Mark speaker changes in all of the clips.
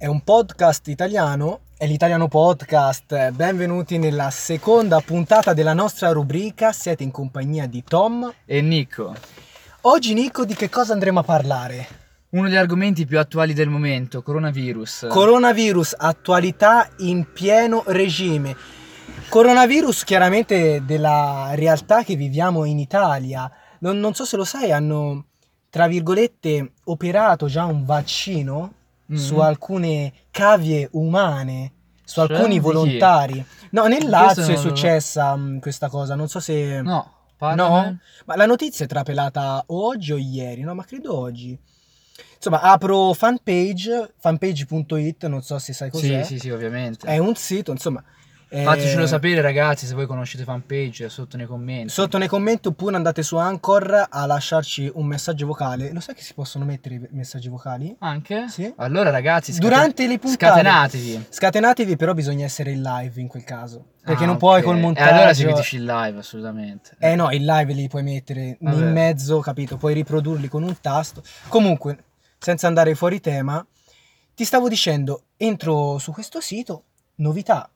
Speaker 1: è un podcast italiano, è l'Italiano Podcast. Benvenuti nella seconda puntata della nostra rubrica. Siete in compagnia di Tom
Speaker 2: e Nico.
Speaker 1: Oggi, Nico, di che cosa andremo a parlare?
Speaker 2: Uno degli argomenti più attuali del momento, coronavirus.
Speaker 1: Coronavirus, attualità in pieno regime. Coronavirus chiaramente della realtà che viviamo in Italia. Non, non so se lo sai, hanno, tra virgolette, operato già un vaccino mm-hmm. su alcune cavie umane, su cioè, alcuni volontari. No, nel Lazio è successa lo... Mm, questa cosa, non so se...
Speaker 2: No.
Speaker 1: No? Ma la notizia è trapelata oggi o ieri? No, ma credo oggi. Insomma, apro fanpage, fanpage.it, non so se sai cos'è.
Speaker 2: Sì, sì, sì, ovviamente.
Speaker 1: È un sito, insomma,
Speaker 2: Fatecelo eh, sapere ragazzi se voi conoscete fanpage sotto nei commenti.
Speaker 1: Sotto nei commenti oppure andate su Anchor a lasciarci un messaggio vocale. Lo sai che si possono mettere i messaggi vocali?
Speaker 2: Anche?
Speaker 1: Sì.
Speaker 2: Allora ragazzi,
Speaker 1: scaten- durante le puntate
Speaker 2: scatenatevi.
Speaker 1: Scatenatevi però bisogna essere in live in quel caso. Perché ah, non puoi col montaggio.
Speaker 2: E allora seguiteci in live assolutamente.
Speaker 1: Eh no, in live li puoi mettere Vabbè. in mezzo, capito? Puoi riprodurli con un tasto. Comunque, senza andare fuori tema, ti stavo dicendo, entro su questo sito, novità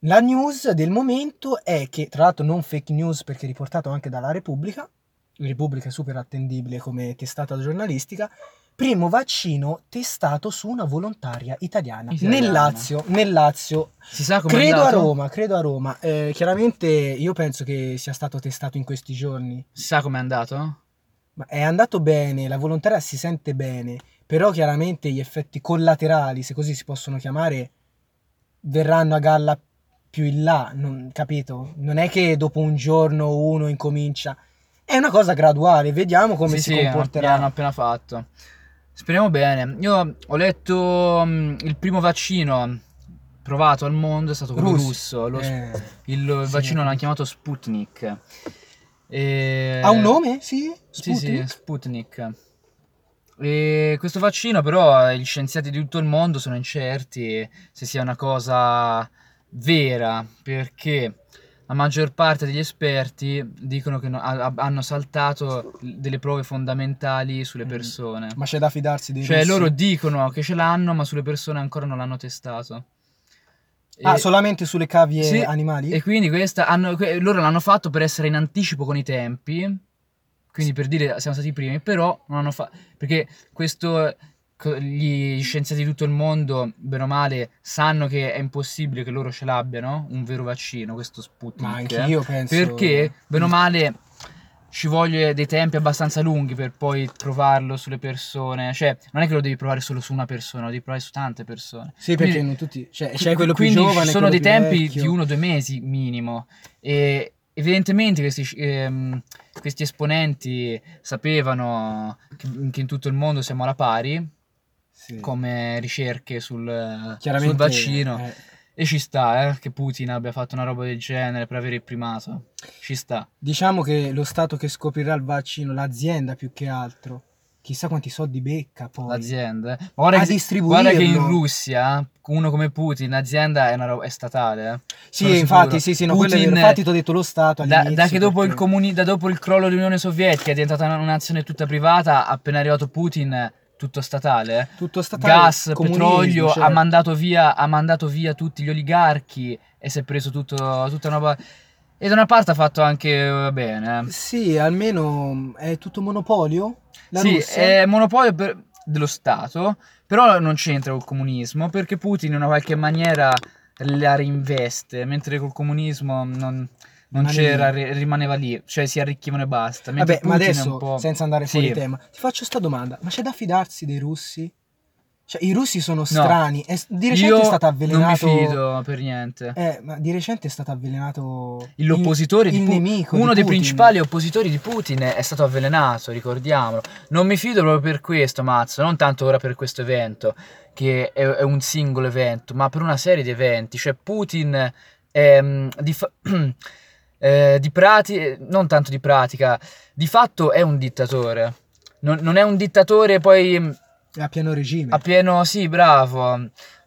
Speaker 1: la news del momento è che, tra l'altro non fake news perché riportato anche dalla Repubblica, Repubblica è super attendibile come testata giornalistica, primo vaccino testato su una volontaria italiana, italiana. nel Lazio, nel Lazio.
Speaker 2: Si sa come
Speaker 1: credo a Roma, credo a Roma. Eh, chiaramente io penso che sia stato testato in questi giorni.
Speaker 2: Si sa com'è andato?
Speaker 1: Ma è andato bene, la volontaria si sente bene, però chiaramente gli effetti collaterali, se così si possono chiamare, verranno a galla più in là, non, capito? Non è che dopo un giorno uno incomincia. È una cosa graduale, vediamo come sì, si sì, comporterà.
Speaker 2: Hanno appena fatto. Speriamo bene. Io ho letto um, il primo vaccino provato al mondo è stato quello Russo. russo. Eh, il sì, vaccino l'hanno chiamato Sputnik.
Speaker 1: E... Ha un nome? Sì?
Speaker 2: Sputnik? Sì, sì, Sputnik. E questo vaccino però gli scienziati di tutto il mondo sono incerti se sia una cosa vera perché la maggior parte degli esperti dicono che no, a, hanno saltato delle prove fondamentali sulle mm. persone.
Speaker 1: Ma c'è da fidarsi di
Speaker 2: Cioè
Speaker 1: russi?
Speaker 2: loro dicono che ce l'hanno, ma sulle persone ancora non l'hanno testato.
Speaker 1: Ah, solamente sulle cavie sì, animali?
Speaker 2: E quindi questa hanno, loro l'hanno fatto per essere in anticipo con i tempi. Quindi per dire siamo stati i primi, però non hanno fatto. Perché questo gli scienziati di tutto il mondo, bene o male, sanno che è impossibile che loro ce l'abbiano un vero vaccino, questo Sputnik.
Speaker 1: Ma anche io penso.
Speaker 2: Perché, bene o male, ci vogliono dei tempi abbastanza lunghi per poi provarlo sulle persone. Cioè, non è che lo devi provare solo su una persona, lo devi provare su tante persone.
Speaker 1: Sì, quindi, perché non tutti. Cioè, c'è quello più giovane.
Speaker 2: Sono dei tempi
Speaker 1: vecchio.
Speaker 2: di uno o due mesi minimo. E evidentemente questi, ehm, questi esponenti sapevano che, che in tutto il mondo siamo alla pari sì. come ricerche sul, sul vaccino. Eh. E ci sta, eh, che Putin abbia fatto una roba del genere per avere il primato. Ci sta.
Speaker 1: Diciamo che lo Stato che scoprirà il vaccino, l'azienda più che altro, chissà quanti soldi becca poi.
Speaker 2: L'azienda. Ma guarda, che, guarda che in Russia, uno come Putin, l'azienda è, una roba, è statale. Eh.
Speaker 1: Sì, infatti, sì, sì, no, Putin, infatti ti ho detto lo Stato
Speaker 2: da, da, che dopo, perché... il comuni, da dopo il crollo dell'Unione Sovietica è diventata una nazione tutta privata, appena arrivato Putin tutto statale,
Speaker 1: tutto statale
Speaker 2: gas, petrolio, certo. ha, mandato via, ha mandato via tutti gli oligarchi e si è preso tutto, tutta una... roba... E da una parte ha fatto anche bene.
Speaker 1: Sì, almeno è tutto monopolio?
Speaker 2: La sì, Russia? è monopolio per, dello Stato, però non c'entra col comunismo perché Putin in una qualche maniera la reinveste, mentre col comunismo non non c'era, lì. rimaneva lì, cioè si arricchivano e basta.
Speaker 1: Vabbè, ma adesso, senza andare fuori sì. tema, ti faccio questa domanda, ma c'è da fidarsi dei russi? Cioè, i russi sono strani. No. Di recente è stato avvelenato.
Speaker 2: Non mi fido per niente.
Speaker 1: Eh, ma di recente è stato avvelenato.
Speaker 2: L'oppositore
Speaker 1: il,
Speaker 2: di
Speaker 1: il Pu- nemico.
Speaker 2: Uno dei principali oppositori di Putin è stato avvelenato, ricordiamolo. Non mi fido proprio per questo, Mazzo. Non tanto ora per questo evento, che è, è un singolo evento, ma per una serie di eventi. Cioè, Putin è. Mm, di fa- eh, di pratica, non tanto di pratica, di fatto è un dittatore. Non, non è un dittatore poi...
Speaker 1: A pieno regime.
Speaker 2: A pieno, sì, bravo.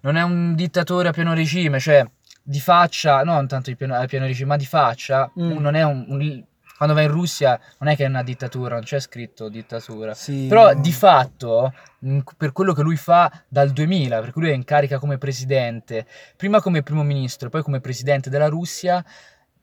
Speaker 2: Non è un dittatore a pieno regime, cioè di faccia, non tanto di pieno, a pieno regime, ma di faccia, mm. non è un, un quando vai in Russia non è che è una dittatura, non c'è scritto dittatura.
Speaker 1: Sì,
Speaker 2: Però
Speaker 1: no.
Speaker 2: di fatto, per quello che lui fa dal 2000, per cui lui è in carica come presidente, prima come primo ministro, poi come presidente della Russia,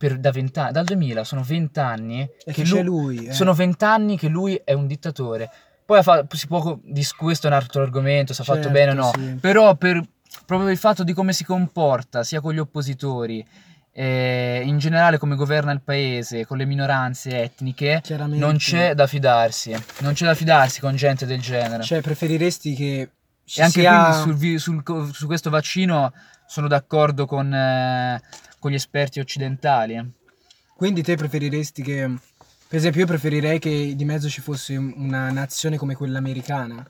Speaker 2: per, da 20 anni, dal 2000 sono 20 anni che
Speaker 1: che
Speaker 2: lui,
Speaker 1: lui. eh.
Speaker 2: sono 20 anni che lui è un dittatore. Poi ha fa- si può, di questo è un altro argomento, se ha fatto
Speaker 1: Certo,
Speaker 2: bene o no.
Speaker 1: sì.
Speaker 2: Però per proprio il fatto di come si comporta, sia con gli oppositori, eh, in generale come governa il paese, con le minoranze etniche, non c'è da fidarsi. Non c'è da fidarsi con gente del genere.
Speaker 1: Cioè, preferiresti che
Speaker 2: e anche
Speaker 1: sia...
Speaker 2: sul sul su questo vaccino sono d'accordo con, eh, con gli esperti occidentali.
Speaker 1: Quindi te preferiresti che... Per esempio, io preferirei che di mezzo ci fosse una nazione come quella americana.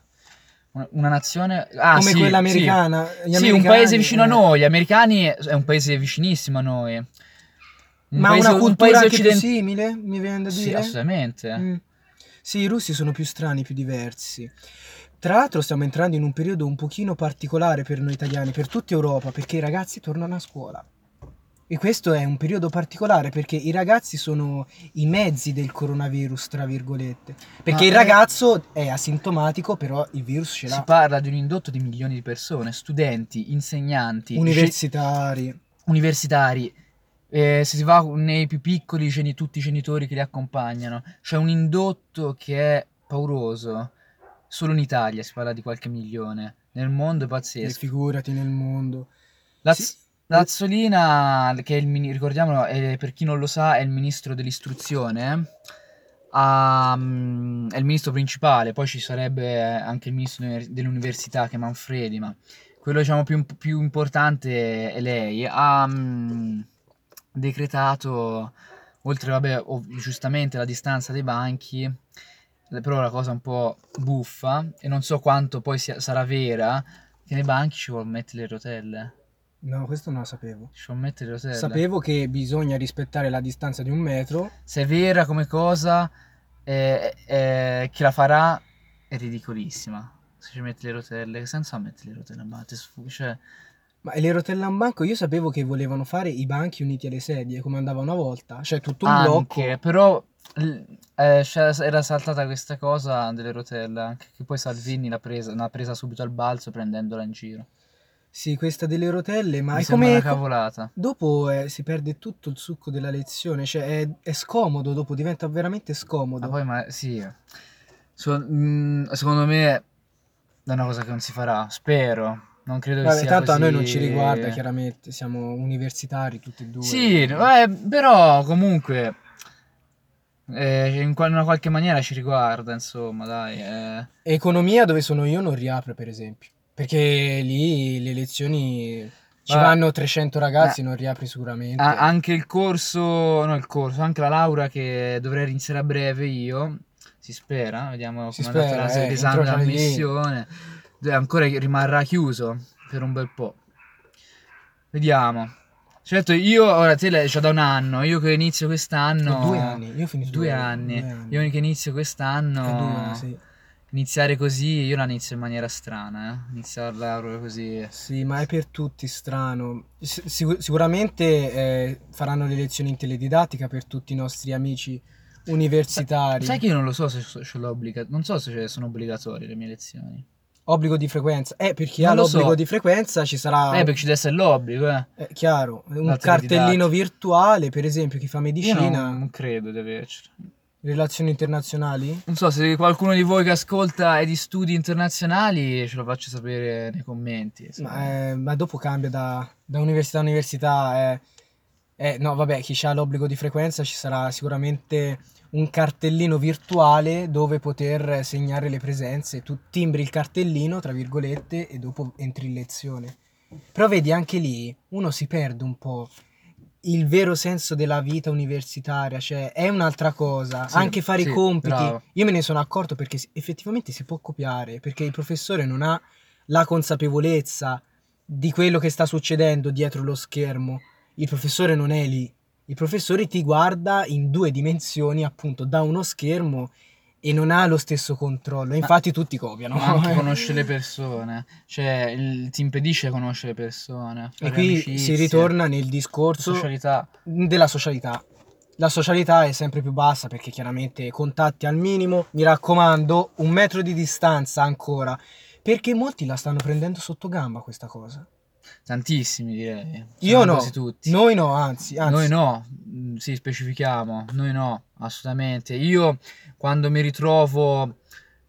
Speaker 2: Una, nazione... Ah,
Speaker 1: come
Speaker 2: sì,
Speaker 1: quella
Speaker 2: sì.
Speaker 1: americana. Gli
Speaker 2: Sì, un paese vicino a
Speaker 1: eh,
Speaker 2: noi. Gli americani è un paese vicinissimo a noi. Un
Speaker 1: Ma
Speaker 2: paese,
Speaker 1: una
Speaker 2: un
Speaker 1: cultura più
Speaker 2: occidentale.
Speaker 1: simile, mi viene da
Speaker 2: Sì,
Speaker 1: dire?
Speaker 2: assolutamente.
Speaker 1: Mm. Sì, i russi sono più strani, più diversi. Tra l'altro stiamo entrando in un periodo un pochino particolare per noi italiani, per tutta Europa, perché i ragazzi tornano a scuola. E questo è un periodo particolare perché i ragazzi sono i mezzi del coronavirus, tra virgolette. Perché
Speaker 2: Ma
Speaker 1: il
Speaker 2: è-
Speaker 1: ragazzo è asintomatico, però il virus ce
Speaker 2: Si
Speaker 1: l'ha.
Speaker 2: parla di un indotto di milioni di persone, studenti, insegnanti,
Speaker 1: Universitari.
Speaker 2: ge- universitari. eh, se si va nei più piccoli, geni- tutti i genitori che li accompagnano. C'è un indotto che è pauroso. Solo in Italia si parla di qualche milione. Nel mondo è
Speaker 1: E
Speaker 2: pazzesco.
Speaker 1: figurati nel mondo.
Speaker 2: La,
Speaker 1: Sì.
Speaker 2: Lazzolina, che è il ricordiamolo, è- per chi non lo sa, è il ministro dell'istruzione. ha- mm, è il ministro principale, poi ci sarebbe anche il ministro dell'univer- dell'università che è Manfredi, ma quello diciamo più, più importante è lei. Ha mm, decretato, oltre vabbè, giustamente la distanza dei banchi, però la cosa un po' buffa, e non so quanto poi sia- sarà vera, che nei banchi ci vuole mettere le rotelle.
Speaker 1: No, questo non lo sapevo.
Speaker 2: Ci vuole mettere le rotelle.
Speaker 1: Sapevo che bisogna rispettare la distanza di un metro.
Speaker 2: Se è vera come cosa, eh, eh, chi la farà è ridicolissima. Se ci metti le rotelle, che senso ha mettere le rotelle? Te sfughi, cioè,
Speaker 1: Ma le rotelle a banco io sapevo che volevano fare i banchi uniti alle sedie, come andava una volta. Cioè tutto un blocco.
Speaker 2: anche, però l- eh, era saltata questa cosa delle rotelle, anche che poi Salvini l'ha presa, l'ha presa subito al balzo prendendola in giro.
Speaker 1: Sì, questa delle rotelle, ma
Speaker 2: Mi
Speaker 1: è
Speaker 2: sembra
Speaker 1: come...
Speaker 2: una cavolata.
Speaker 1: Dopo eh, si perde tutto il succo della lezione, cioè è, è scomodo, dopo diventa veramente
Speaker 2: Ma
Speaker 1: scomodo.
Speaker 2: poi, ma sì, So- mm, secondo me è una cosa che non si farà, spero. Non credo che
Speaker 1: Vabbè,
Speaker 2: sia
Speaker 1: tanto a noi non
Speaker 2: così-
Speaker 1: ci riguarda, chiaramente, siamo universitari tutti e due.
Speaker 2: Sì, eh, però comunque eh, in una qualche maniera ci riguarda, insomma, dai. eh.
Speaker 1: Economia, dove sono io, non riapre, per esempio. Perché lì le lezioni ci
Speaker 2: Ma-
Speaker 1: vanno 300 ragazzi,
Speaker 2: Ma-
Speaker 1: non riapri sicuramente.
Speaker 2: A- anche il corso, no il corso, anche la laurea che dovrei iniziare a breve io, si spera, vediamo
Speaker 1: Si
Speaker 2: come
Speaker 1: spera,
Speaker 2: la-
Speaker 1: eh,
Speaker 2: l'esame d'ammissione, ancora rimarrà chiuso per un bel po'. Vediamo. Certo, io ora te l'hai già da un anno, io che inizio quest'anno...
Speaker 1: No, due anni, io ho finito
Speaker 2: Due
Speaker 1: due
Speaker 2: anni.
Speaker 1: due anni.
Speaker 2: Io che inizio quest'anno...
Speaker 1: due anni, sì.
Speaker 2: Iniziare così, io la inizio in maniera strana, eh. Iniziarla proprio così.
Speaker 1: Sì, ma è per tutti strano. S- sicur- sicuramente eh, faranno le lezioni in teledidattica per tutti i nostri amici universitari.
Speaker 2: Sai che io non lo so se so- ce l'ho obbliga- non so se sono obbligatorie le mie lezioni.
Speaker 1: Obbligo di frequenza. Eh, per chi
Speaker 2: Non
Speaker 1: ha
Speaker 2: lo
Speaker 1: l'obbligo
Speaker 2: so.
Speaker 1: di frequenza ci sarà,
Speaker 2: Eh, perché ci deve essere l'obbligo, eh.
Speaker 1: è chiaro, un cartellino virtuale, per esempio, chi fa
Speaker 2: Io
Speaker 1: medicina,
Speaker 2: non, non credo di avercelo.
Speaker 1: Relazioni internazionali.
Speaker 2: Non so se qualcuno di voi che ascolta è di studi internazionali, ce lo faccio sapere nei commenti.
Speaker 1: Ma, eh, ma dopo cambia da, da università a università. eh. Eh, no, vabbè, chi ha l'obbligo di frequenza ci sarà sicuramente un cartellino virtuale dove poter segnare le presenze. Tu timbri il cartellino, tra virgolette, e dopo entri in lezione. Però vedi, anche lì uno si perde un po' il vero senso della vita universitaria, cioè è un'altra cosa.
Speaker 2: Sì,
Speaker 1: anche fare
Speaker 2: sì,
Speaker 1: i compiti.
Speaker 2: bravo.
Speaker 1: Io me ne sono accorto perché effettivamente si può copiare, perché il professore non ha la consapevolezza di quello che sta succedendo dietro lo schermo. Il professore non è lì. Il professore ti guarda in due dimensioni, appunto, da uno schermo e non ha lo stesso controllo. Infatti tutti copiano.
Speaker 2: Ma anche conosce le persone, cioè il- ti impedisce di conoscere le persone.
Speaker 1: E qui
Speaker 2: amicizie,
Speaker 1: si ritorna nel discorso
Speaker 2: socialità.
Speaker 1: della socialità. la socialità è sempre più bassa perché chiaramente contatti al minimo. Mi raccomando, un metro di distanza ancora. Perché molti la stanno prendendo sotto gamba questa cosa.
Speaker 2: Tantissimi direi.
Speaker 1: Io no,
Speaker 2: quasi tutti.
Speaker 1: noi no, anzi, anzi.
Speaker 2: Noi no, Mm, sì, specifichiamo, noi no, assolutamente. Io quando mi ritrovo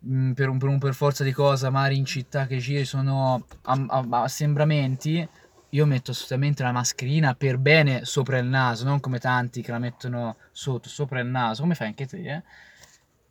Speaker 2: mm, per un, per un per forza di cosa, magari in città che ci sono am- am- assembramenti, io metto assolutamente la mascherina per bene sopra il naso, non come tanti che la mettono sotto, sopra il naso, come fai anche te, eh?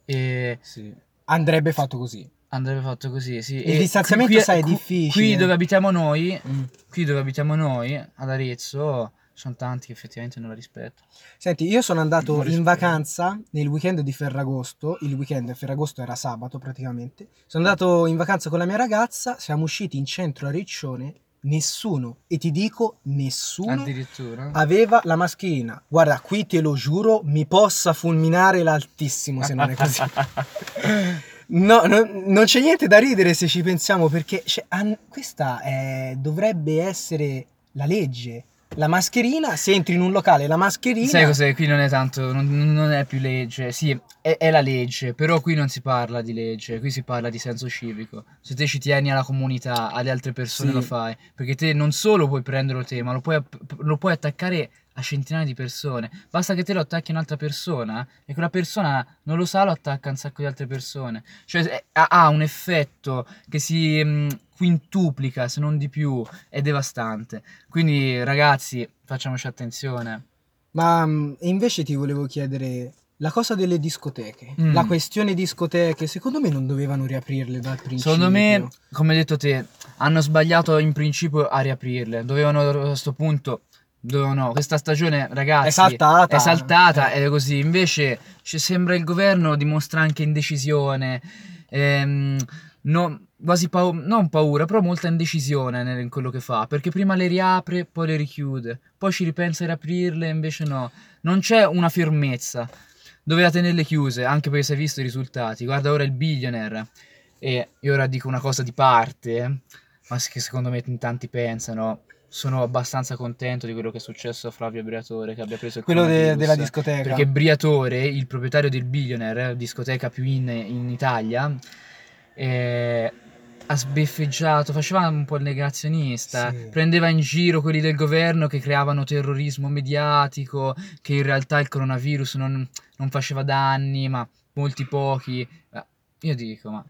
Speaker 2: E
Speaker 1: Sì. Andrebbe fatto così.
Speaker 2: Andrebbe fatto così, sì.
Speaker 1: Il
Speaker 2: E
Speaker 1: distanziamento,
Speaker 2: qui-
Speaker 1: sai, è
Speaker 2: qui-
Speaker 1: difficile.
Speaker 2: Qui dove abitiamo noi,
Speaker 1: Mm.
Speaker 2: qui dove abitiamo noi, ad Arezzo, sono tanti che effettivamente non la rispettano.
Speaker 1: Senti, io sono andato in
Speaker 2: rispetto.
Speaker 1: vacanza nel weekend di Ferragosto. Il weekend, Ferragosto era sabato praticamente. Sono andato in vacanza con la mia ragazza. Siamo usciti in centro a Riccione. Nessuno, e ti dico nessuno,
Speaker 2: Addirittura.
Speaker 1: aveva la mascherina. Guarda, qui te lo giuro, mi possa fulminare l'altissimo se non è così. No, no, non c'è niente da ridere se ci pensiamo perché an- questa è- dovrebbe essere la legge. La mascherina, se entri in un locale, la mascherina...
Speaker 2: Sai cos'è? Qui non è tanto, non, non è più legge, sì, è, è la legge, però qui non si parla di legge, qui si parla di senso civico. Se te ci tieni alla comunità, alle altre persone
Speaker 1: Sì.
Speaker 2: lo fai, perché te non solo puoi prenderlo te, ma lo puoi, lo puoi attaccare a centinaia di persone. Basta che te lo attacchi un'altra persona e quella persona non lo sa, lo attacca un sacco di altre persone. Cioè ha un effetto che si mm, quintuplica, se non di più, è devastante. Quindi ragazzi, facciamoci attenzione.
Speaker 1: Ma mm, invece ti volevo chiedere la cosa delle discoteche.
Speaker 2: Mm.
Speaker 1: La questione discoteche, secondo me non dovevano riaprirle dal principio.
Speaker 2: Secondo me, come hai detto te, hanno sbagliato in principio a riaprirle. Dovevano a questo punto. Dovevano, questa stagione, ragazzi,
Speaker 1: È saltata.
Speaker 2: è saltata
Speaker 1: Eh.
Speaker 2: è così. Invece ci sembra il governo dimostra anche indecisione, ehm, no- quasi pau- non paura, però molta indecisione nel- in quello che fa. Perché prima le riapre, poi le richiude, poi ci ripensa a riaprirle, invece no. Non c'è una fermezza. Doveva tenerle chiuse, anche perché si è visto i risultati. Guarda ora il billionaire. E io ora dico una cosa di parte, ma che secondo me in tanti pensano. Sono abbastanza contento di quello che è successo a Flavio Briatore, che abbia preso il
Speaker 1: Quello de- della discoteca.
Speaker 2: Perché Briatore, il proprietario del Billionaire, discoteca più in, in Italia, eh, ha sbeffeggiato, faceva un po' il negazionista,
Speaker 1: Sì.
Speaker 2: prendeva in giro quelli del governo che creavano terrorismo mediatico, che in realtà il coronavirus non, non faceva danni, ma molti pochi. Eh, Io dico, ma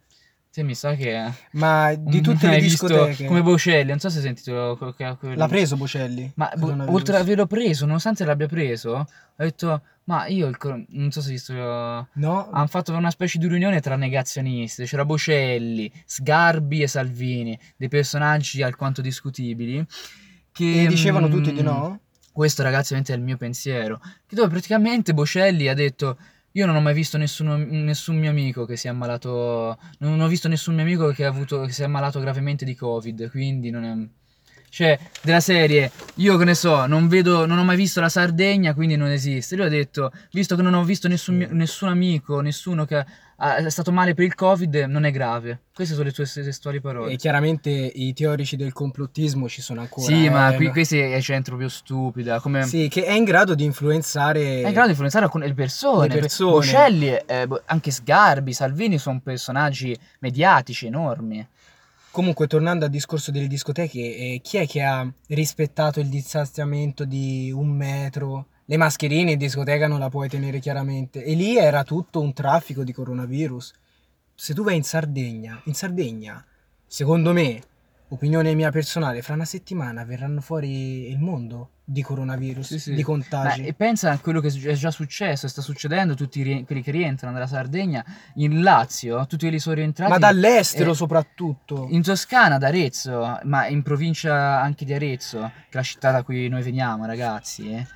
Speaker 2: te mi sa che...
Speaker 1: Ma di tutte le discoteche...
Speaker 2: come Bocelli, non so se hai sentito quel-
Speaker 1: L'ha preso Bocelli?
Speaker 2: ma bo- oltre ad averlo preso, nonostante l'abbia preso, ho detto, ma io cor- non so se hai visto...
Speaker 1: No?
Speaker 2: Hanno fatto una specie di riunione tra negazionisti, c'era Bocelli, Sgarbi e Salvini, dei personaggi alquanto discutibili. Che,
Speaker 1: E dicevano tutti di
Speaker 2: mm,
Speaker 1: no?
Speaker 2: Questo ragazzi ovviamente è il mio pensiero. Che dove praticamente Bocelli ha detto... Io non ho mai visto nessuno- nessun mio amico che si è ammalato. Non ho visto nessun mio amico che, avuto, che si è ammalato gravemente di Covid. Quindi non è. Cioè, della serie, io che ne so, non vedo, non ho mai visto la Sardegna, quindi non esiste. Lui ha detto, visto che non ho visto nessun, mio- nessun amico, nessuno che ha- è stato male per il Covid, non è grave. Queste sono le tue testuali parole.
Speaker 1: E chiaramente i teorici del complottismo ci sono ancora.
Speaker 2: Sì, ma
Speaker 1: eh,
Speaker 2: qui,
Speaker 1: no?
Speaker 2: questi è centro più stupida. Come
Speaker 1: Sì, che è in grado di influenzare...
Speaker 2: è in grado di influenzare alcune le persone.
Speaker 1: Le persone.
Speaker 2: Bocelli, eh, anche Sgarbi, Salvini sono personaggi mediatici enormi.
Speaker 1: Comunque, tornando al discorso delle discoteche, eh, chi è che ha rispettato il distanziamento di un metro? Le mascherine in discoteca non la puoi tenere chiaramente. E lì era tutto un traffico di coronavirus. Se tu vai in Sardegna, in Sardegna, secondo me, opinione mia personale, fra una settimana verranno fuori il mondo di coronavirus,
Speaker 2: Sì, sì.
Speaker 1: di contagi.
Speaker 2: e pensa a quello che è già successo, sta succedendo, tutti rie- quelli che rientrano dalla Sardegna, in Lazio, tutti quelli sono rientrati.
Speaker 1: Ma dall'estero
Speaker 2: eh,
Speaker 1: soprattutto.
Speaker 2: In Toscana, ad Arezzo, ma in provincia anche di Arezzo, che è la città da cui noi veniamo, ragazzi. eh.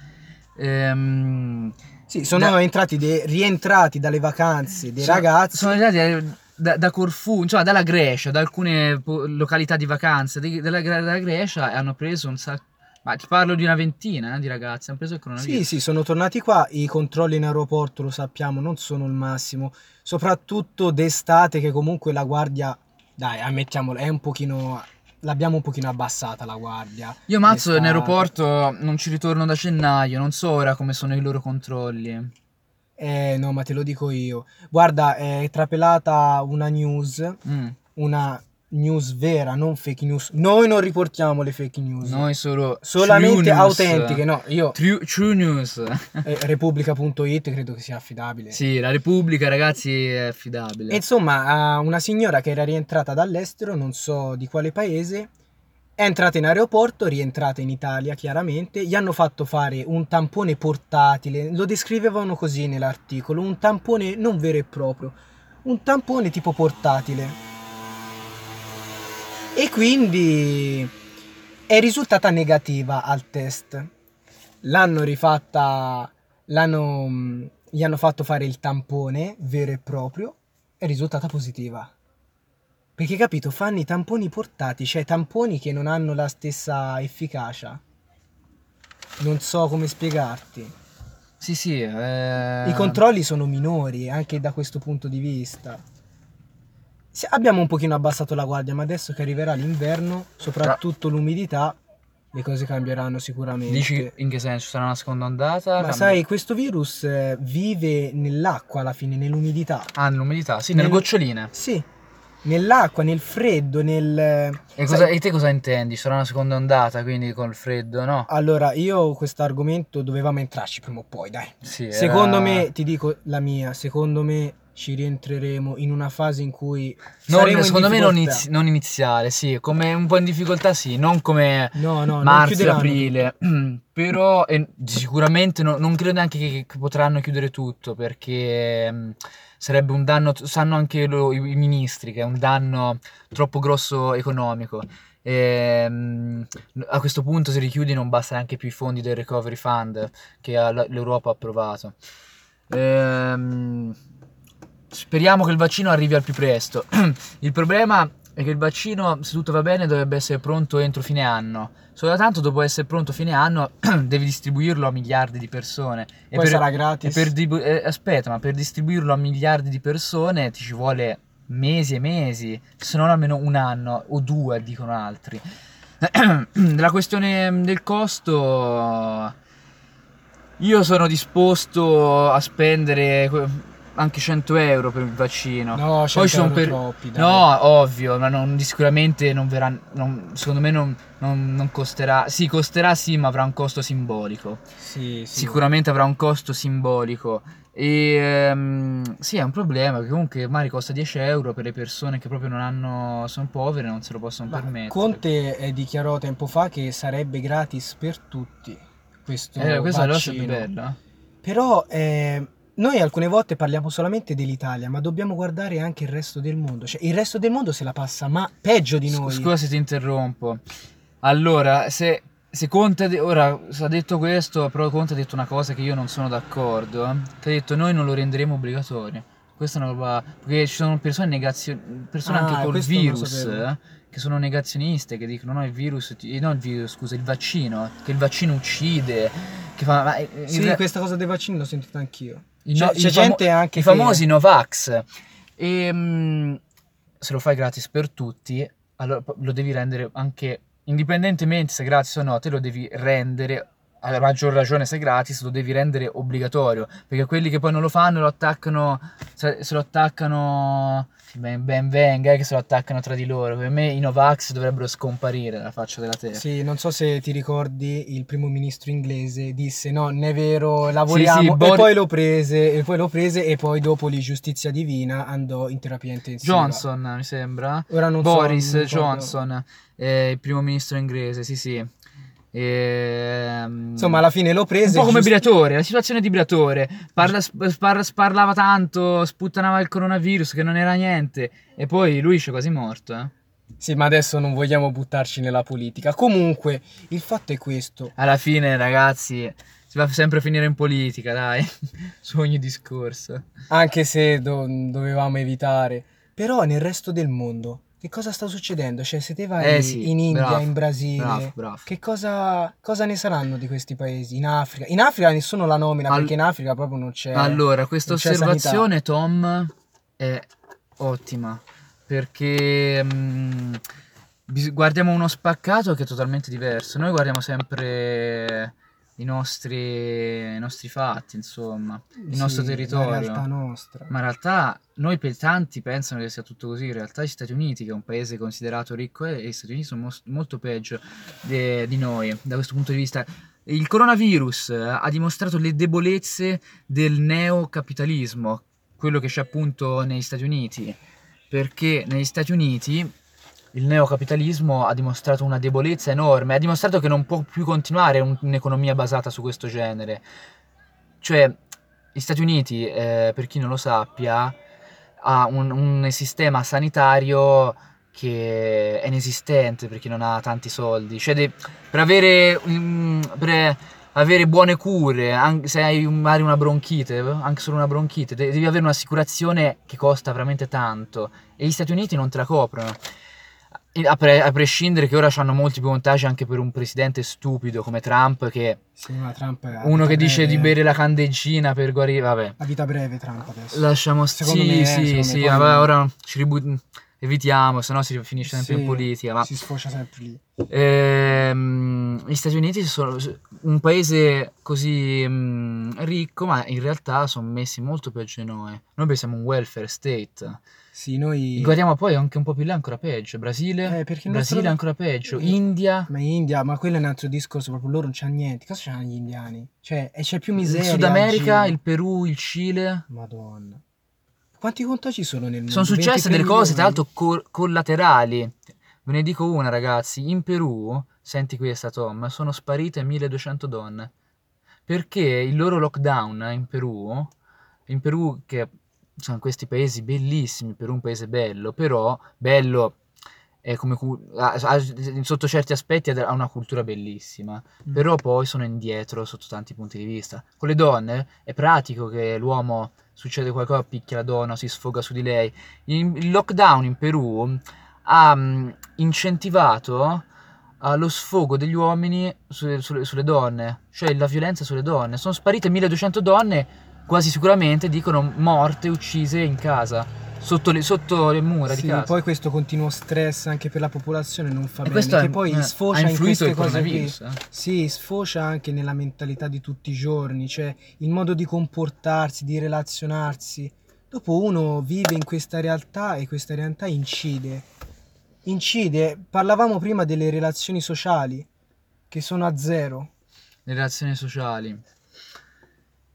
Speaker 2: Ehm,
Speaker 1: Sì, sono
Speaker 2: da-
Speaker 1: entrati dei- rientrati dalle vacanze dei
Speaker 2: sono-
Speaker 1: ragazzi.
Speaker 2: Sono eh, da, da Corfù, insomma dalla Grecia, da alcune po- località di vacanza di- della, della Grecia e hanno preso un sacco. Ma ti parlo di una ventina eh, di ragazzi, hanno preso il coronavirus.
Speaker 1: Sì, sì, sono tornati qua. I controlli in aeroporto, lo sappiamo, non sono il massimo. Soprattutto d'estate, che comunque la guardia, dai, ammettiamolo, è un pochino l'abbiamo un pochino abbassata la guardia.
Speaker 2: Io mazzo in aeroporto non ci ritorno da gennaio, non so ora come sono i loro controlli.
Speaker 1: Eh no, ma te lo dico io. Guarda, è trapelata una news,
Speaker 2: Mm.
Speaker 1: una news vera, non fake news. Noi non riportiamo le fake news.
Speaker 2: Noi solo
Speaker 1: Solamente
Speaker 2: true news.
Speaker 1: autentiche, no, io
Speaker 2: True, true news.
Speaker 1: eh, Repubblica.it credo che sia affidabile.
Speaker 2: sì, la Repubblica, ragazzi, è affidabile.
Speaker 1: E insomma, una signora che era rientrata dall'estero, non so di quale paese, è entrata in aeroporto, rientrata in Italia chiaramente, gli hanno fatto fare un tampone portatile, lo descrivevano così nell'articolo, un tampone non vero e proprio, un tampone tipo portatile. E quindi è risultata negativa al test. L'hanno rifatta, l'hanno, gli hanno fatto fare il tampone vero e proprio, è risultata positiva. Perché capito, fanno i tamponi portati, cioè tamponi che non hanno la stessa efficacia. Non so come spiegarti.
Speaker 2: Sì, sì. eh,
Speaker 1: I controlli sono minori anche da questo punto di vista. Se- Abbiamo un pochino abbassato la guardia, ma adesso che arriverà l'inverno, soprattutto l'umidità, le cose cambieranno sicuramente.
Speaker 2: Dici in che senso? Sarà una seconda ondata?
Speaker 1: Ma
Speaker 2: Cambia-
Speaker 1: sai, questo virus eh, vive nell'acqua alla fine, nell'umidità.
Speaker 2: Ah, nell'umidità, sì, nelle
Speaker 1: Nel-
Speaker 2: goccioline.
Speaker 1: Sì, nell'acqua, nel freddo, nel...
Speaker 2: E,
Speaker 1: sai-
Speaker 2: cosa- e te cosa intendi? Sarà una seconda ondata, quindi col freddo, no?
Speaker 1: Allora, io questo argomento dovevamo entrarci prima o poi, dai.
Speaker 2: Sì, era-
Speaker 1: Secondo me, ti dico la mia, secondo me ci rientreremo in una fase in cui
Speaker 2: Non-
Speaker 1: saremo in
Speaker 2: secondo me non, inizi- non iniziale, sì, come un po' in difficoltà, sì, non come
Speaker 1: No, no,
Speaker 2: marzo, aprile, però e sicuramente no- non credo neanche che, che potranno chiudere tutto perché mm, sarebbe un danno, sanno anche lo- i, i ministri che è un danno troppo grosso economico. E, mm, a questo punto se richiudi non basta neanche più i fondi del recovery fund che l'Europa ha approvato. Ehm, speriamo che il vaccino arrivi al più presto. Il problema è che il vaccino, se tutto va bene, dovrebbe essere pronto entro fine anno. Soltanto dopo essere pronto fine anno, devi distribuirlo a miliardi di persone. E
Speaker 1: Poi
Speaker 2: per,
Speaker 1: sarà
Speaker 2: e
Speaker 1: gratis.
Speaker 2: per eh, aspetta, ma per distribuirlo a miliardi di persone ti ci vuole mesi e mesi, se non almeno un anno o due, dicono altri. La questione del costo, io sono disposto a spendere anche 100 euro per il vaccino.
Speaker 1: No,
Speaker 2: Poi
Speaker 1: 100
Speaker 2: ci sono per-
Speaker 1: troppi, dai.
Speaker 2: No, ovvio, ma non- sicuramente non verrà. non- secondo me non, non- non costerà. Sì, costerà sì, ma avrà un costo simbolico.
Speaker 1: Sì, sì.
Speaker 2: Sicuramente avrà un costo simbolico. E ehm, sì, è un problema che comunque magari costa 10 euro per le persone che proprio non hanno. sono povere e non se lo possono
Speaker 1: Ma
Speaker 2: permettere.
Speaker 1: Conte eh, dichiarò tempo fa che sarebbe gratis per tutti questo
Speaker 2: Eh, questa è la cosa più bella.
Speaker 1: Però eh, noi alcune volte parliamo solamente dell'Italia, ma dobbiamo guardare anche il resto del mondo. Cioè, il resto del mondo se la passa, ma peggio di noi.
Speaker 2: Scusa se ti interrompo. Allora, se, se Conte, ora ha detto questo, però Conte ha detto una cosa che io non sono d'accordo. eh. Che ha detto noi non lo renderemo obbligatorio. Questa è una roba. Perché ci sono persone, negazio- persone
Speaker 1: Ah,
Speaker 2: anche col virus eh, che sono negazioniste, che dicono no, il virus, ti- no, il virus, scusa, il vaccino, che il vaccino uccide. Che fa, ma, eh,
Speaker 1: Sì,
Speaker 2: re-
Speaker 1: questa cosa dei vaccini l'ho sentita anch'io. C'è-
Speaker 2: no-
Speaker 1: c'è
Speaker 2: i famo-
Speaker 1: gente anche
Speaker 2: i
Speaker 1: che-
Speaker 2: famosi Novax. E mm, se lo fai gratis per tutti, allora lo devi rendere anche indipendentemente se gratis o no, te lo devi rendere a maggior ragione se è gratis, lo devi rendere obbligatorio, perché quelli che poi non lo fanno lo attaccano se, se lo attaccano ben, ben venga eh, che se lo attaccano tra di loro. Per me i Novax dovrebbero scomparire dalla faccia della terra.
Speaker 1: Sì, non so se ti ricordi, il primo ministro inglese disse no, non è vero, lavoriamo
Speaker 2: sì,
Speaker 1: e
Speaker 2: Bor-
Speaker 1: poi lo prese, e poi lo prese e poi dopo lì giustizia divina andò in terapia intensiva.
Speaker 2: Johnson, mi sembra.
Speaker 1: Ora non so,
Speaker 2: Boris
Speaker 1: ricordo.
Speaker 2: Johnson, eh, il primo ministro inglese, sì sì. Ehm,
Speaker 1: Insomma, alla fine lo
Speaker 2: un
Speaker 1: prese.
Speaker 2: po' come
Speaker 1: giust-
Speaker 2: Briatore, la situazione di Briatore. Parla, sp- spar- sparlava tanto, sputtanava il coronavirus che non era niente. E poi lui c'è quasi morto. Eh.
Speaker 1: Sì, ma adesso non vogliamo buttarci nella politica. Comunque, il fatto è questo.
Speaker 2: Alla fine, ragazzi, si va sempre a finire in politica, dai. Su ogni discorso.
Speaker 1: Anche se do- dovevamo evitare. Però nel resto del mondo, che cosa sta succedendo? Cioè, se te vai
Speaker 2: Eh sì,
Speaker 1: in India,
Speaker 2: bravo,
Speaker 1: in Brasile,
Speaker 2: bravo, bravo.
Speaker 1: che cosa, cosa ne saranno di questi paesi? In Africa? In Africa nessuno la nomina
Speaker 2: Al-
Speaker 1: perché in Africa proprio non c'è.
Speaker 2: Allora, questa osservazione, Tom, è ottima. Perché mm, bis- guardiamo uno spaccato che è totalmente diverso. Noi guardiamo sempre i nostri, i nostri fatti, insomma, il
Speaker 1: Sì,
Speaker 2: nostro
Speaker 1: La
Speaker 2: territorio.
Speaker 1: realtà nostra.
Speaker 2: Ma in realtà noi pe- tanti pensano che sia tutto così, in realtà gli Stati Uniti, che è un paese considerato ricco, e gli Stati Uniti sono mos- molto peggio de- di noi da questo punto di vista. Il coronavirus eh, ha dimostrato le debolezze del neocapitalismo, quello che c'è appunto negli Stati Uniti, perché negli Stati Uniti il neocapitalismo ha dimostrato una debolezza enorme, ha dimostrato che non può più continuare un- un'economia basata su questo genere. Cioè, gli Stati Uniti, eh, per chi non lo sappia, ha un, un sistema sanitario che è inesistente per chi non ha tanti soldi. Cioè, de- per avere, mm, per avere buone cure, anche se hai magari una bronchite, anche solo una bronchite, de- devi avere un'assicurazione che costa veramente tanto e gli Stati Uniti non te la coprono. A, pre- a prescindere che ora hanno molti più vantaggi anche per un presidente stupido come Trump, che
Speaker 1: Sì, ma Trump ha
Speaker 2: uno che dice di
Speaker 1: breve.
Speaker 2: bere la candeggina per guarire, vabbè.
Speaker 1: A vita breve Trump adesso.
Speaker 2: Lasciamo
Speaker 1: Secondo
Speaker 2: sì,
Speaker 1: me,
Speaker 2: sì,
Speaker 1: me,
Speaker 2: sì,
Speaker 1: poi-
Speaker 2: vabbè, ora ci ribu- evitiamo, sennò si finisce sempre in
Speaker 1: Sì,
Speaker 2: politica, ma
Speaker 1: Si sfocia sempre lì.
Speaker 2: Ehm, gli Stati Uniti sono un paese così mm, ricco, ma in realtà sono messi molto peggio di noi. Noi pensiamo un welfare state.
Speaker 1: Sì, noi...
Speaker 2: Guardiamo poi anche un po' più là ancora peggio. Brasile,
Speaker 1: Eh,
Speaker 2: Brasile
Speaker 1: nostro-
Speaker 2: ancora peggio.
Speaker 1: Eh,
Speaker 2: India,
Speaker 1: Ma in India, ma quello è un altro discorso, proprio loro non c'ha niente. Cosa c'hanno gli indiani? Cioè, e c'è più
Speaker 2: il
Speaker 1: miseria.
Speaker 2: Sud America, il Perù, il Cile.
Speaker 1: Madonna. Quanti contagi sono nel mondo?
Speaker 2: Sono successe
Speaker 1: 23
Speaker 2: delle cose, tra l'altro, co- collaterali. Ve ne dico una, ragazzi. In Perù, senti questa, Tom, sono sparite 1200 donne. Perché il loro lockdown in Perù, in Perù che sono questi paesi bellissimi, per un paese bello, però bello è come cu- ha- ha- sotto certi aspetti ha una cultura bellissima,
Speaker 1: Mm.
Speaker 2: però poi sono indietro sotto tanti punti di vista. Con le donne è pratico che l'uomo succede qualcosa, picchia la donna, si sfoga su di lei. Il lockdown in Perù ha mh, incentivato uh, lo sfogo degli uomini sulle, sulle- sulle donne, cioè la violenza sulle donne. Sono sparite 1200 donne, quasi sicuramente dicono morte, uccise in casa, sotto le, sotto le mura di
Speaker 1: Sì,
Speaker 2: casa.
Speaker 1: poi questo continuo stress anche per la popolazione non fa
Speaker 2: E
Speaker 1: bene.
Speaker 2: questo
Speaker 1: Che
Speaker 2: è-
Speaker 1: poi
Speaker 2: eh,
Speaker 1: sfocia in queste cose qui.
Speaker 2: eh.
Speaker 1: Sì, sfocia anche nella mentalità di tutti i giorni, cioè il modo di comportarsi, di relazionarsi. Dopo uno vive in questa realtà e questa realtà incide. Incide, parlavamo prima delle relazioni sociali, che sono a zero.
Speaker 2: Le relazioni sociali.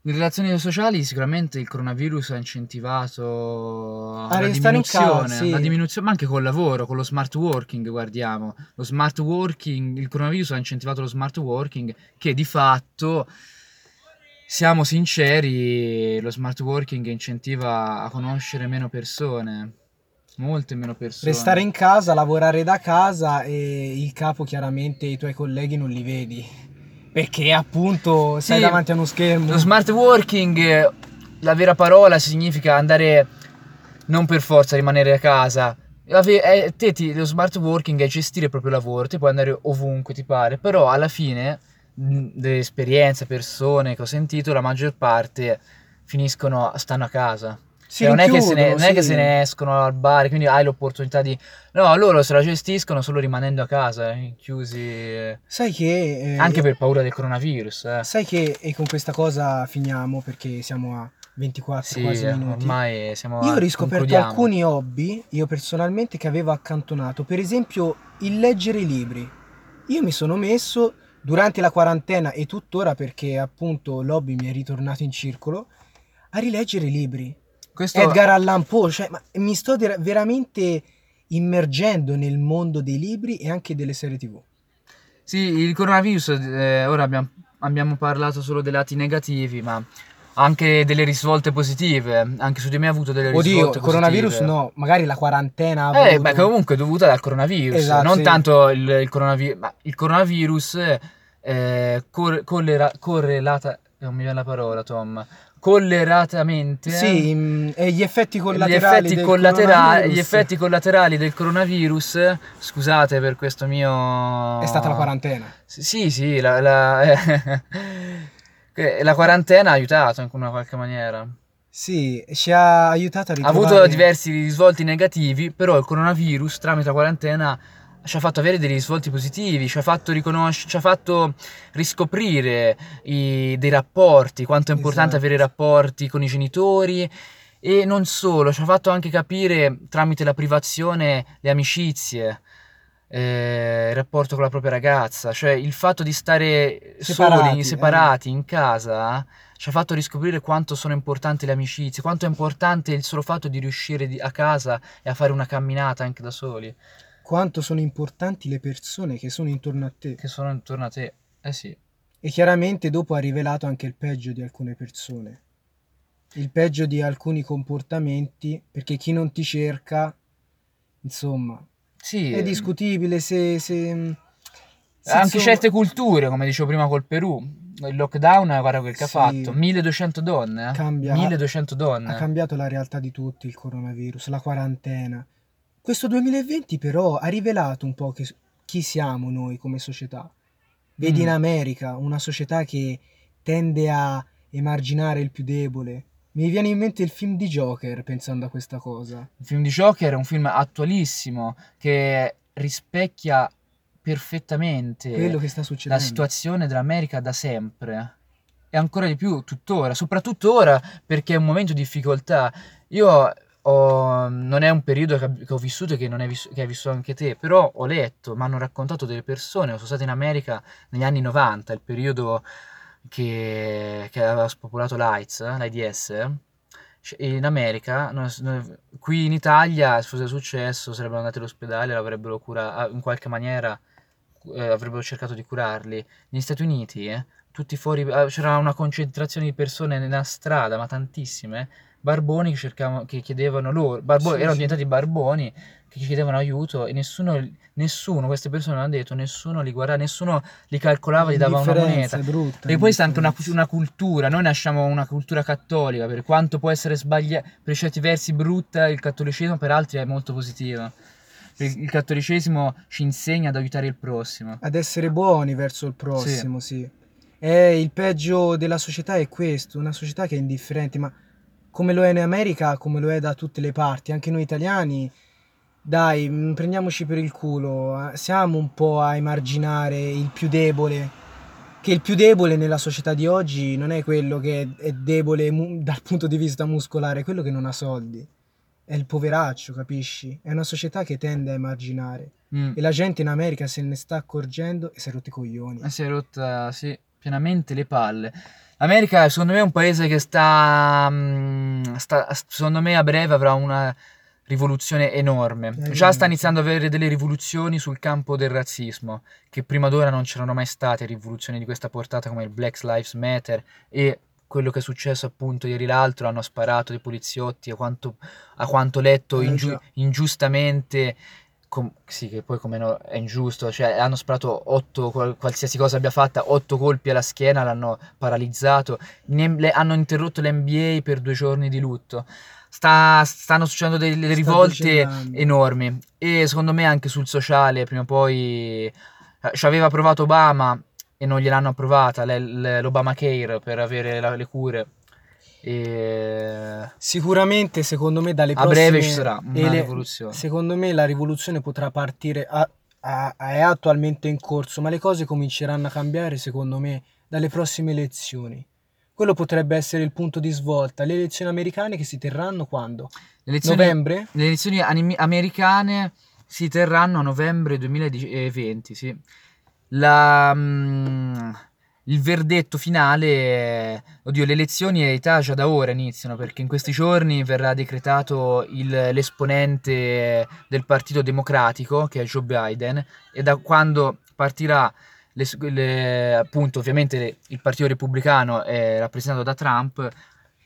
Speaker 2: Le relazioni sociali sicuramente il coronavirus ha incentivato
Speaker 1: A
Speaker 2: la
Speaker 1: in casa,
Speaker 2: diminuzione,
Speaker 1: sì.
Speaker 2: la diminuzione, ma anche col lavoro, con lo smart working, guardiamo. Lo smart working, il coronavirus ha incentivato lo smart working che di fatto, siamo sinceri, lo smart working incentiva a conoscere meno persone, molte meno persone.
Speaker 1: Restare in casa, lavorare da casa e il capo chiaramente i tuoi colleghi non li vedi. Perché appunto sei
Speaker 2: Sì,
Speaker 1: davanti a uno schermo.
Speaker 2: Lo smart working, la vera parola significa andare non per forza rimanere a casa. Ave- eh, te ti- lo smart working è gestire il proprio lavoro, ti puoi andare ovunque ti pare, però alla fine delle esperienze, persone che ho sentito, la maggior parte finiscono, stanno a casa.
Speaker 1: Si
Speaker 2: Cioè, non, è che se ne,
Speaker 1: rinchiudono,
Speaker 2: non è che
Speaker 1: sì.
Speaker 2: se ne escono al bar, quindi hai l'opportunità di... No, loro se la gestiscono solo rimanendo a casa, eh, chiusi, eh,
Speaker 1: Sai che... eh,
Speaker 2: anche per paura del coronavirus. Eh.
Speaker 1: Sai che e con questa cosa finiamo perché siamo a 24
Speaker 2: Sì,
Speaker 1: quasi minuti.
Speaker 2: ormai siamo
Speaker 1: Io ho riscoperto alcuni hobby, io personalmente, che avevo accantonato. Per esempio, il leggere i libri. Io mi sono messo durante la quarantena e tuttora perché appunto l'hobby mi è ritornato in circolo a rileggere i libri.
Speaker 2: Questo
Speaker 1: Edgar Allan Poe, cioè, ma mi sto veramente immergendo nel mondo dei libri e anche delle serie TV.
Speaker 2: Sì, il coronavirus, eh, ora abbiamo, abbiamo parlato solo dei lati negativi, ma anche delle risvolte positive. Anche su di me ha avuto delle risvolte
Speaker 1: Oddio,
Speaker 2: positive.
Speaker 1: coronavirus no, magari la quarantena
Speaker 2: Eh,
Speaker 1: avuto-
Speaker 2: beh, comunque è dovuta dal coronavirus,
Speaker 1: Esatto,
Speaker 2: non
Speaker 1: sì.
Speaker 2: tanto il, il coronavirus, ma il coronavirus eh, cor- collera- correlata, non mi viene la parola, Tom, colleratamente
Speaker 1: Sì, mm, e gli effetti
Speaker 2: gli
Speaker 1: collaterali
Speaker 2: effetti,
Speaker 1: del
Speaker 2: collaterali,
Speaker 1: coronavirus
Speaker 2: gli effetti collaterali del coronavirus, scusate per questo mio...
Speaker 1: è stata la quarantena.
Speaker 2: Sì, sì, la, la, eh, la quarantena ha aiutato in una qualche maniera.
Speaker 1: Sì, ci ha aiutato a
Speaker 2: Ha
Speaker 1: ritrovare
Speaker 2: avuto diversi risvolti negativi, però il coronavirus tramite la quarantena ci ha fatto avere dei risvolti positivi, ci ha fatto riconoscere, ci ha fatto riscoprire i, dei rapporti, quanto è importante
Speaker 1: Esatto.
Speaker 2: avere rapporti con i genitori e non solo, ci ha fatto anche capire tramite la privazione le amicizie, eh, il rapporto con la propria ragazza, cioè il fatto di stare
Speaker 1: Separati,
Speaker 2: soli, separati in casa, ci ha fatto riscoprire quanto sono importanti le amicizie, quanto è importante il solo fatto di riuscire a casa e a fare una camminata anche da soli,
Speaker 1: Quanto sono importanti le persone che sono intorno a te.
Speaker 2: che sono intorno a te. Eh sì,
Speaker 1: E chiaramente dopo ha rivelato anche il peggio di alcune persone. Il peggio di alcuni comportamenti, perché chi non ti cerca, insomma,
Speaker 2: sì.
Speaker 1: è discutibile se... se- se,
Speaker 2: Anche
Speaker 1: insomma-
Speaker 2: certe culture, come dicevo prima col Perù, il lockdown, guarda quel che
Speaker 1: Sì.
Speaker 2: ha fatto, 1200 donne, eh?
Speaker 1: Cambia-
Speaker 2: 1200 donne.
Speaker 1: Ha cambiato la realtà di tutti il coronavirus, la quarantena. Questo 2020 però ha rivelato un po' che- chi siamo noi come società. Vedi
Speaker 2: Mm.
Speaker 1: in America una società che tende a emarginare il più debole. Mi viene in mente il film di Joker pensando a questa cosa.
Speaker 2: Il film di Joker è un film attualissimo che rispecchia perfettamente
Speaker 1: Quello che sta
Speaker 2: la
Speaker 1: succedendo.
Speaker 2: situazione dell'America da sempre. E ancora di più tuttora, soprattutto ora perché è un momento di difficoltà. Io ho- non è un periodo che, ho vissuto e che, vis- che hai vissuto anche te, però ho letto, mi hanno raccontato delle persone, sono state in America negli anni 90, il periodo che, che aveva spopolato l'AIDS, l'AIDS. In America, qui in Italia, se fosse successo, sarebbero andati all'ospedale, l'avrebbero curato in qualche maniera, eh, avrebbero cercato di curarli. Negli Stati Uniti, eh, tutti fuori, eh, c'era una concentrazione di persone nella strada, ma tantissime, barboni che cercavano, che chiedevano loro, barbo-
Speaker 1: Sì,
Speaker 2: erano
Speaker 1: sì.
Speaker 2: diventati barboni che chiedevano aiuto e nessuno, nessuno, queste persone hanno detto, nessuno li guardava, nessuno li calcolava, gli dava una moneta.
Speaker 1: brutta.
Speaker 2: E poi questa è anche una, una cultura, noi nasciamo una cultura cattolica, per quanto può essere sbagliata, per certi versi brutta il cattolicesimo, per altri è molto positiva. Il cattolicesimo ci insegna ad aiutare il prossimo.
Speaker 1: Ad essere buoni verso il prossimo, sì. E il peggio della società è questo, una società che è indifferente, ma come lo è in America, come lo è da tutte le parti, anche noi italiani, dai, mm, prendiamoci per il culo, eh, siamo un po' a emarginare il più debole, che il più debole nella società di oggi non è quello che è debole mu- dal punto di vista muscolare, è quello che non ha soldi, è il poveraccio, capisci? È una società che tende a emarginare.
Speaker 2: Mm.
Speaker 1: E la gente in America se ne sta accorgendo e si è rotti i coglioni.
Speaker 2: E si è rotta, sì, pienamente le palle. L'America, secondo me, è un paese che sta, mm, sta- secondo me, a breve avrà una rivoluzione enorme.
Speaker 1: Eh,
Speaker 2: Già sta iniziando ad avere delle rivoluzioni sul campo del razzismo, che prima d'ora non c'erano mai state rivoluzioni di questa portata come il Black Lives Matter e quello che è successo appunto ieri l'altro, hanno sparato dei poliziotti, a quanto, a quanto letto
Speaker 1: Eh,
Speaker 2: ingiu- ingiustamente com- sì, che poi come no, è ingiusto, cioè hanno sparato otto, qual- qualsiasi cosa abbia fatta, otto colpi alla schiena, l'hanno paralizzato, Ne- le- hanno interrotto l'NBA per due giorni di lutto. Sta- stanno succedendo delle,
Speaker 1: Sta
Speaker 2: rivolte
Speaker 1: degenerando.
Speaker 2: enormi e secondo me anche sul sociale prima o poi eh, ci aveva provato Obama e non gliel'hanno approvata le- le- l'Obamacare per avere la- le cure e
Speaker 1: Sicuramente, secondo me, dalle
Speaker 2: a
Speaker 1: prossime
Speaker 2: breve ci sarà una
Speaker 1: ele-
Speaker 2: rivoluzione.
Speaker 1: Secondo me la rivoluzione potrà partire, a- a- è attualmente in corso, ma le cose cominceranno a cambiare, secondo me, dalle prossime elezioni. Quello potrebbe essere il punto di svolta. Le elezioni americane che si terranno quando?
Speaker 2: Le elezioni-
Speaker 1: Novembre?
Speaker 2: Le elezioni animi- americane si terranno a novembre 2020, sì. La, mm, il verdetto finale, oddio, le elezioni in realtà già da ora iniziano perché in questi giorni verrà decretato il- l'esponente del Partito Democratico, che è Joe Biden, e da quando partirà, le- le- appunto, ovviamente il Partito Repubblicano è rappresentato da Trump,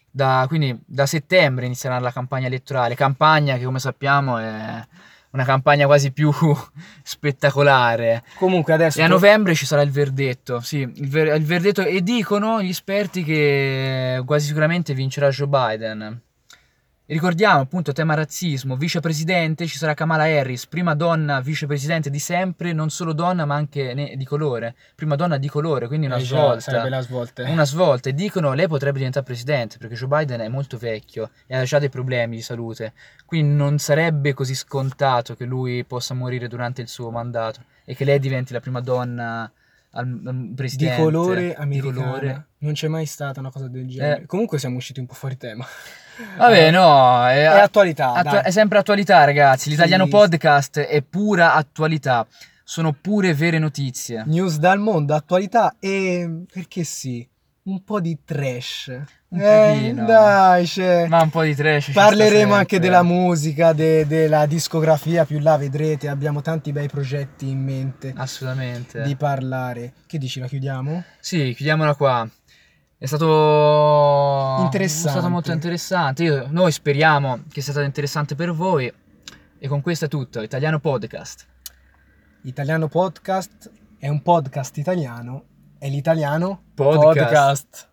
Speaker 2: da, quindi da settembre inizierà la campagna elettorale, campagna che come sappiamo è una campagna quasi più spettacolare.
Speaker 1: Comunque adesso...
Speaker 2: E a novembre ci sarà il verdetto, sì, il, ver- il verdetto e dicono gli esperti che quasi sicuramente vincerà Joe Biden. Ricordiamo appunto tema razzismo, vicepresidente ci sarà Kamala Harris, prima donna vicepresidente di sempre, non solo donna ma anche ne- di colore, prima donna di colore, quindi una
Speaker 1: Eh già,
Speaker 2: svolta.
Speaker 1: La svolta.
Speaker 2: Una svolta e dicono lei potrebbe diventare presidente perché Joe Biden è molto vecchio e ha già dei problemi di salute, quindi non sarebbe così scontato che lui possa morire durante il suo mandato e che lei diventi la prima donna al, al
Speaker 1: Di
Speaker 2: presidente
Speaker 1: colore
Speaker 2: di
Speaker 1: americana.
Speaker 2: colore.
Speaker 1: Non c'è mai stata una cosa del genere.
Speaker 2: Eh.
Speaker 1: Comunque siamo usciti un po' fuori tema.
Speaker 2: Vabbè,
Speaker 1: Eh,
Speaker 2: no, è,
Speaker 1: È attualità.
Speaker 2: attua-
Speaker 1: dai.
Speaker 2: è sempre attualità, ragazzi. L'italiano
Speaker 1: Sì.
Speaker 2: podcast è pura attualità. Sono pure vere notizie.
Speaker 1: News dal mondo, attualità e perché sì, un po' di trash.
Speaker 2: Un
Speaker 1: eh,
Speaker 2: pochino.
Speaker 1: dai, c'è.
Speaker 2: Ma un po' di trash.
Speaker 1: Parleremo anche della musica, de- della discografia, più là vedrete, abbiamo tanti bei progetti in mente
Speaker 2: Assolutamente.
Speaker 1: di parlare. Che dici, la chiudiamo?
Speaker 2: Sì, chiudiamola qua. È stato
Speaker 1: Interessante.
Speaker 2: È stato molto interessante. Io- noi speriamo che sia stato interessante per voi. E con questo è tutto. Italiano Podcast.
Speaker 1: Italiano Podcast è un podcast italiano, è l'italiano
Speaker 2: Podcast.
Speaker 1: podcast.